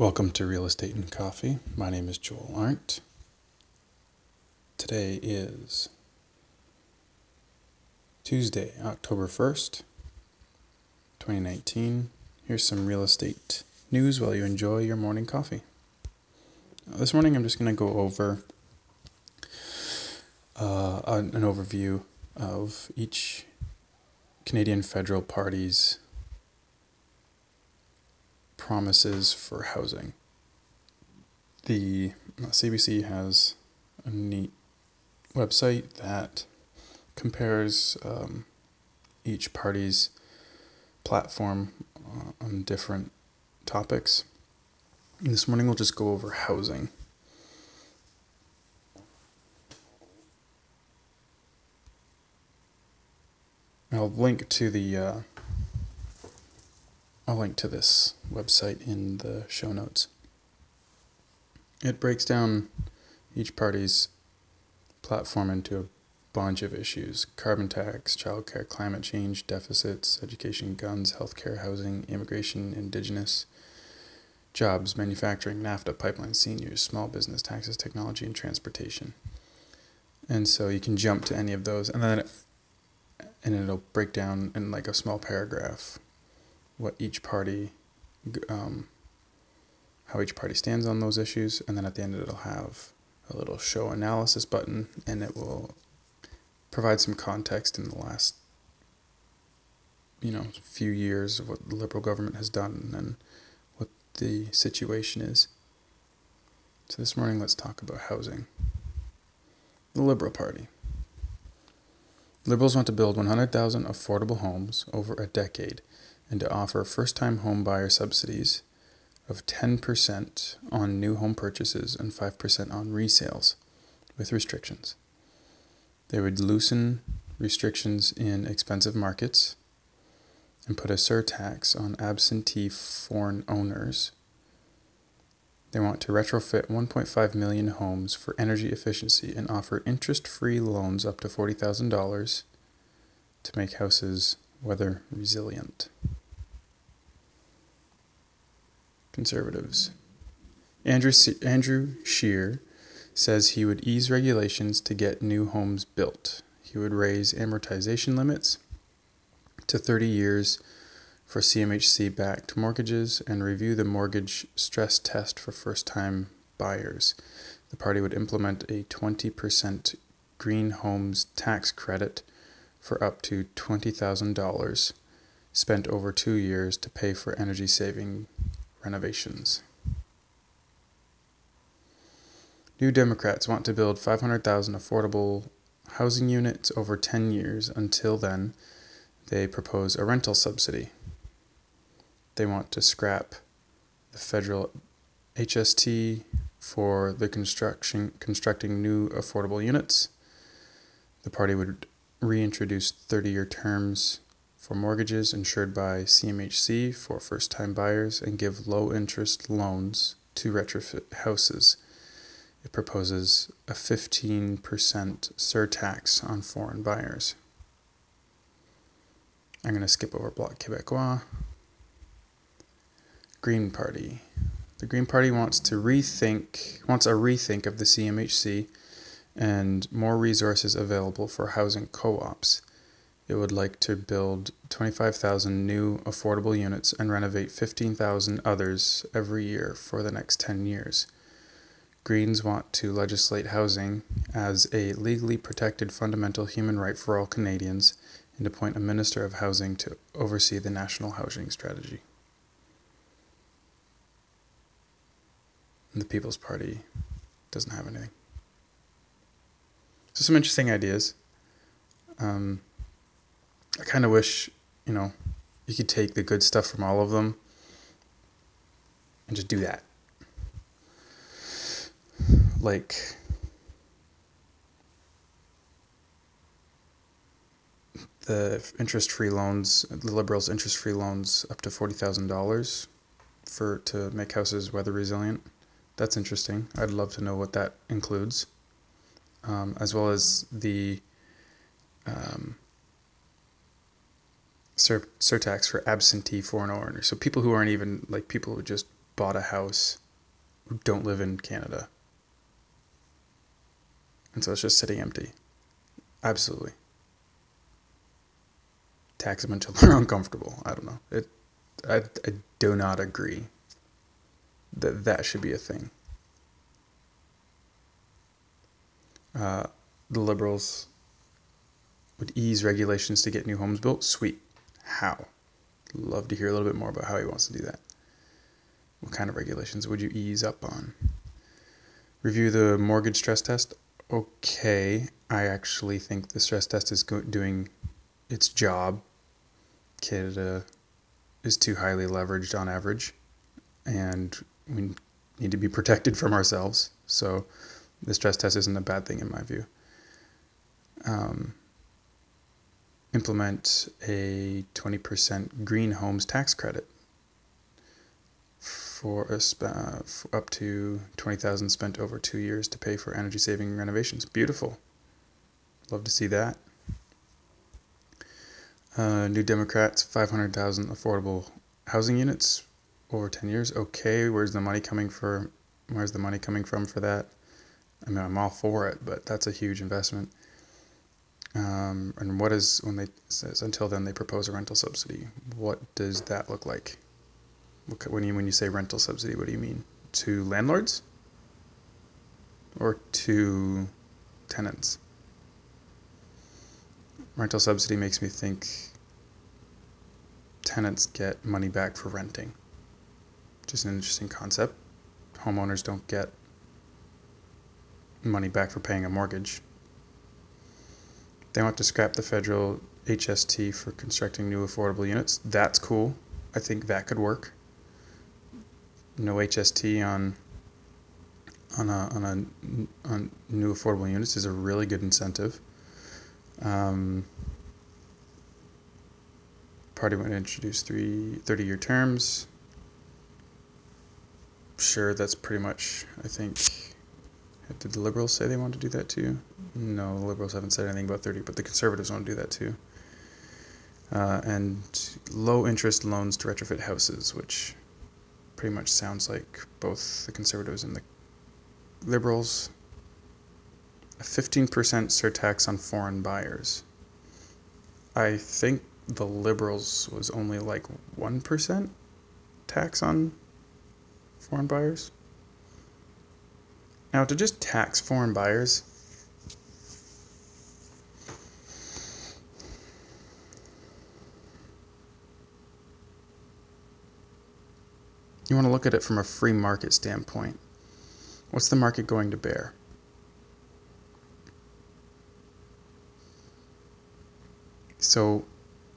Welcome to Real Estate and Coffee. My name is Joel Arndt. Today is Tuesday, October 1st, 2019. Here's some real estate news while you enjoy your morning coffee. This morning I'm just going to go over uh, an overview of each Canadian federal party's promises for housing. The CBC has a neat website that compares um, each party's platform uh, on different topics. And this morning we'll just go over housing. I'll link to the uh, I'll link to this website in the show notes. It breaks down each party's platform into a bunch of issues carbon tax, childcare, climate change, deficits, education, guns, healthcare, housing, immigration, indigenous, jobs, manufacturing, NAFTA, pipeline, seniors, small business, taxes, technology, and transportation. And so you can jump to any of those, and then it, and it'll break down in like a small paragraph what each party, um, how each party stands on those issues, and then at the end it'll have a little show analysis button, and it will provide some context in the last, you know, few years of what the Liberal government has done and what the situation is. So this morning, let's talk about housing. The Liberal Party. Liberals want to build 100,000 affordable homes over a decade and to offer first time home buyer subsidies of 10% on new home purchases and 5% on resales with restrictions. They would loosen restrictions in expensive markets and put a surtax on absentee foreign owners. They want to retrofit 1.5 million homes for energy efficiency and offer interest free loans up to $40,000 to make houses weather resilient. Conservatives. Andrew, Andrew Scheer says he would ease regulations to get new homes built. He would raise amortization limits to 30 years for CMHC backed mortgages and review the mortgage stress test for first time buyers. The party would implement a 20% green homes tax credit for up to $20,000 spent over two years to pay for energy saving renovations. New Democrats want to build 500,000 affordable housing units over 10 years. Until then, they propose a rental subsidy. They want to scrap the federal HST for the construction constructing new affordable units. The party would reintroduce 30-year terms for mortgages insured by CMHC for first time buyers and give low interest loans to retrofit houses. It proposes a 15% surtax on foreign buyers. I'm going to skip over Bloc Québécois. Green Party. The Green Party wants to rethink wants a rethink of the CMHC and more resources available for housing co-ops. It would like to build 25,000 new affordable units and renovate 15,000 others every year for the next 10 years. Greens want to legislate housing as a legally protected fundamental human right for all Canadians and appoint a Minister of Housing to oversee the national housing strategy. And the People's Party doesn't have anything. So, some interesting ideas. Um, I kind of wish, you know, you could take the good stuff from all of them and just do that. Like, the interest free loans, the Liberals' interest free loans up to $40,000 for to make houses weather resilient. That's interesting. I'd love to know what that includes, um, as well as the um, sur- surtax for absentee foreign owners. So people who aren't even like people who just bought a house who don't live in Canada. And so it's just sitting empty. Absolutely. Tax them until they're uncomfortable. I don't know. It, I, I do not agree that that should be a thing. Uh, the liberals would ease regulations to get new homes built. Sweet. How? Love to hear a little bit more about how he wants to do that. What kind of regulations would you ease up on? Review the mortgage stress test. Okay, I actually think the stress test is go- doing its job. Canada is too highly leveraged on average, and we need to be protected from ourselves. So, the stress test isn't a bad thing in my view. Um, implement a 20% green homes tax credit for, a sp- uh, for up to 20000 spent over two years to pay for energy saving renovations. Beautiful. Love to see that. Uh, New Democrats, 500,000 affordable housing units over 10 years. Okay, where's the money coming for? Where's the money coming from for that? I mean, I'm all for it, but that's a huge investment. Um, and what is when they says until then they propose a rental subsidy? What does that look like? When you when you say rental subsidy, what do you mean to landlords or to tenants? Rental subsidy makes me think tenants get money back for renting. Just an interesting concept. Homeowners don't get money back for paying a mortgage. They want to scrap the federal HST for constructing new affordable units. That's cool. I think that could work. No HST on on a, on a on new affordable units is a really good incentive. Um, party want to introduce three 30 year terms. Sure, that's pretty much, I think. Did the Liberals say they want to do that too? No, the Liberals haven't said anything about 30, but the Conservatives want to do that too. Uh, and low interest loans to retrofit houses, which pretty much sounds like both the Conservatives and the Liberals. A 15% surtax on foreign buyers. I think the Liberals was only like 1% tax on foreign buyers. Now, to just tax foreign buyers, you want to look at it from a free market standpoint. What's the market going to bear? So,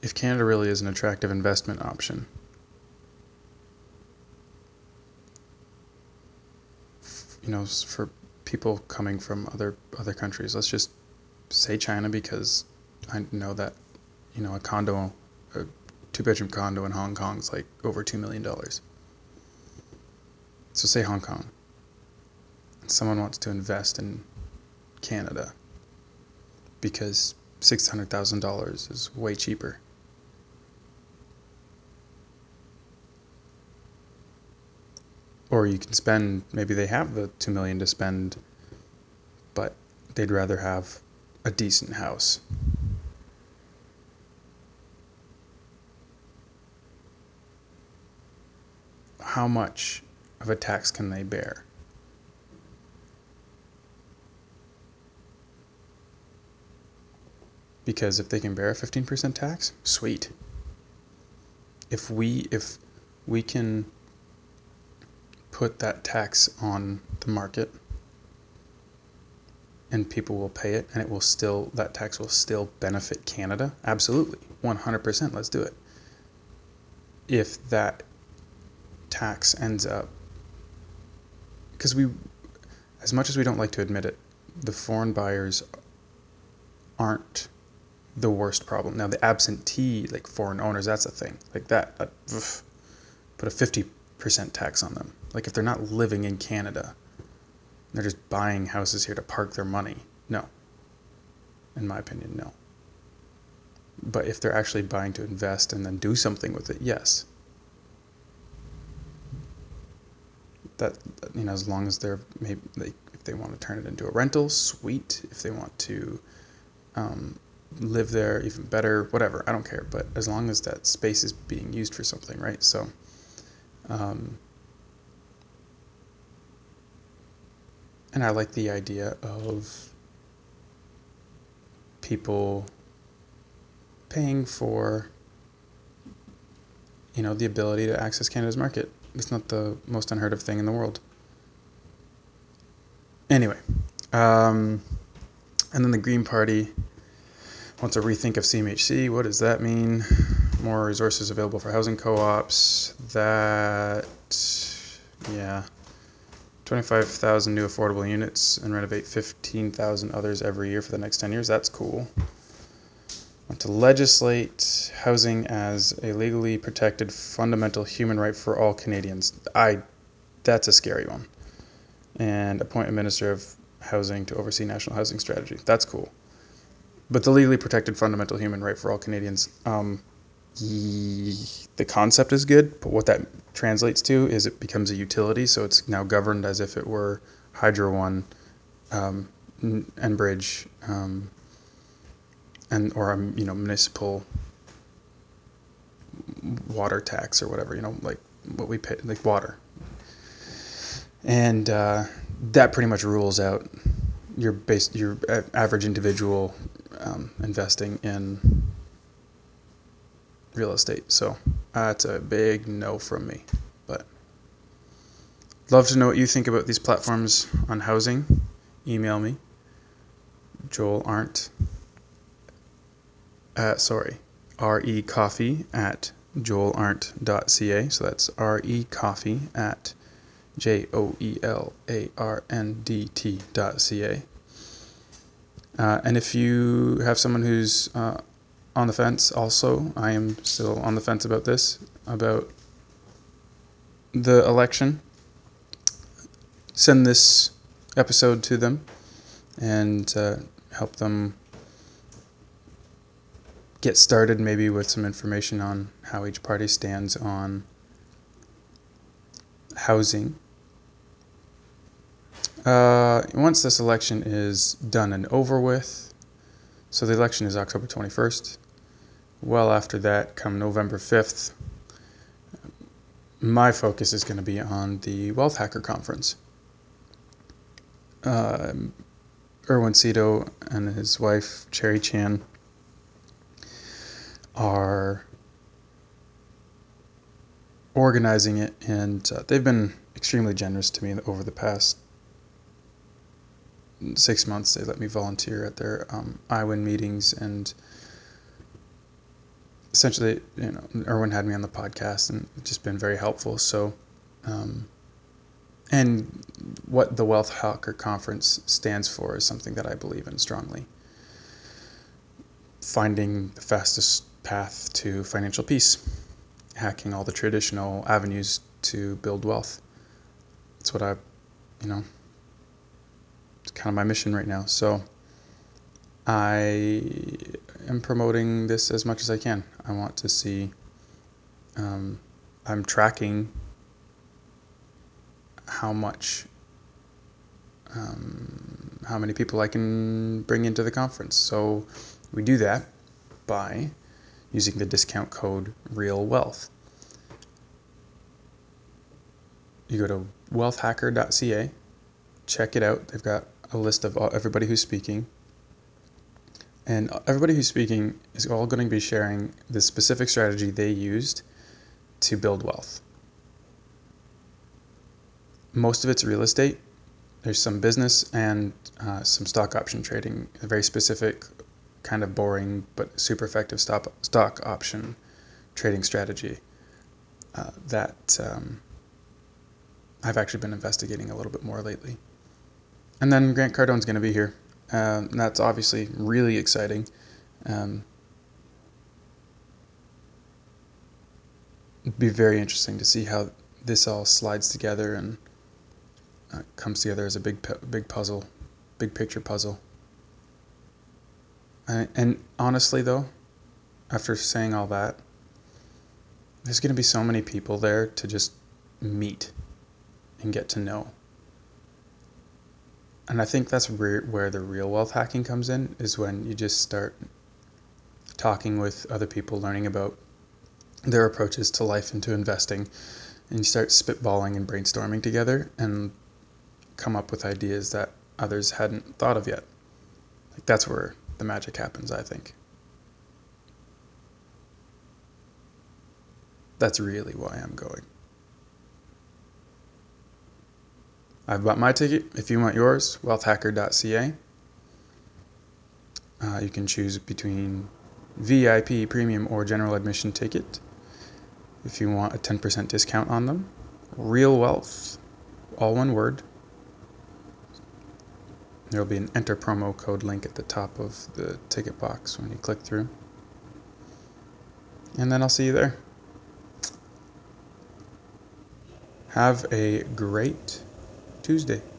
if Canada really is an attractive investment option, you know, for people coming from other other countries, let's just say China because I know that, you know, a condo, a two bedroom condo in Hong Kong is like over two million dollars. So say Hong Kong. Someone wants to invest in Canada because six hundred thousand dollars is way cheaper. Or you can spend maybe they have the two million to spend, but they'd rather have a decent house. How much of a tax can they bear? Because if they can bear a 15% tax, sweet. If we if we can put that tax on the market and people will pay it and it will still that tax will still benefit Canada, absolutely. 100%, let's do it. If that tax ends up because we as much as we don't like to admit it, the foreign buyers aren't the worst problem. Now the absentee, like foreign owners, that's a thing. Like that, put a fifty percent tax on them. Like if they're not living in Canada, they're just buying houses here to park their money. No. In my opinion, no. But if they're actually buying to invest and then do something with it, yes. that you know as long as they're maybe they, if they want to turn it into a rental, sweet. If they want to um, live there, even better. Whatever, I don't care. But as long as that space is being used for something, right? So. Um, and I like the idea of people paying for you know the ability to access Canada's market. It's not the most unheard of thing in the world. Anyway, um, and then the Green Party wants a rethink of CMHC. What does that mean? More resources available for housing co-ops. That yeah. 25,000 new affordable units and renovate 15,000 others every year for the next 10 years. That's cool. Want to legislate housing as a legally protected fundamental human right for all Canadians. I, that's a scary one. And appoint a minister of housing to oversee national housing strategy. That's cool. But the legally protected fundamental human right for all Canadians. Um, the concept is good, but what that translates to is it becomes a utility, so it's now governed as if it were Hydro One, um, Enbridge, um, and or a you know municipal water tax or whatever you know like what we pay like water, and uh, that pretty much rules out your base your average individual um, investing in real estate. So that's a big no from me. But love to know what you think about these platforms on housing. Email me. Joel Arndt. Uh, sorry, re coffee at joelarndt.ca. So that's re coffee at j o e l a r n d t.ca. Uh, and if you have someone who's uh, on the fence also. I am still on the fence about this, about the election. Send this episode to them and uh, help them get started maybe with some information on how each party stands on housing. Uh, once this election is done and over with, so the election is October 21st, well after that, come November 5th, my focus is going to be on the Wealth Hacker Conference. Uh, Erwin Szeto and his wife, Cherry Chan, are organizing it, and uh, they've been extremely generous to me over the past six months. They let me volunteer at their um, IWIN meetings and essentially, you know, Erwin had me on the podcast and just been very helpful. So, um, and what the Wealth Hacker Conference stands for is something that I believe in strongly. Finding the fastest path to financial peace, hacking all the traditional avenues to build wealth. That's what I, you know, it's kind of my mission right now. So, I am promoting this as much as I can. I want to see. Um, I'm tracking how much, um, how many people I can bring into the conference. So we do that by using the discount code Real Wealth. You go to wealthhacker.ca, check it out. They've got a list of everybody who's speaking and everybody who's speaking is all going to be sharing the specific strategy they used to build wealth. Most of it's real estate. There's some business and uh, some stock option trading, a very specific, kind of boring but super effective stock, stock option trading strategy uh, that um, I've actually been investigating a little bit more lately. And then Grant Cardone's going to be here. Um, that's obviously really exciting. Um, it'd be very interesting to see how this all slides together and uh, comes together as a big, big puzzle, big picture puzzle. And, and honestly, though, after saying all that, there's going to be so many people there to just meet. and get to know. And I think that's where, where the real wealth hacking comes in is when you just start talking with other people, learning about their approaches to life and to investing, and you start spitballing and brainstorming together and come up with ideas that others hadn't thought of yet. Like that's where the magic happens, I think. That's really why I'm going. I've bought my ticket. If you want yours, wealthhacker.ca. Uh, you can choose between VIP, premium, or general admission ticket if you want a 10% discount on them. Real Wealth, all one word. There will be an enter promo code link at the top of the ticket box when you click through. And then I'll see you there. Have a great Tuesday.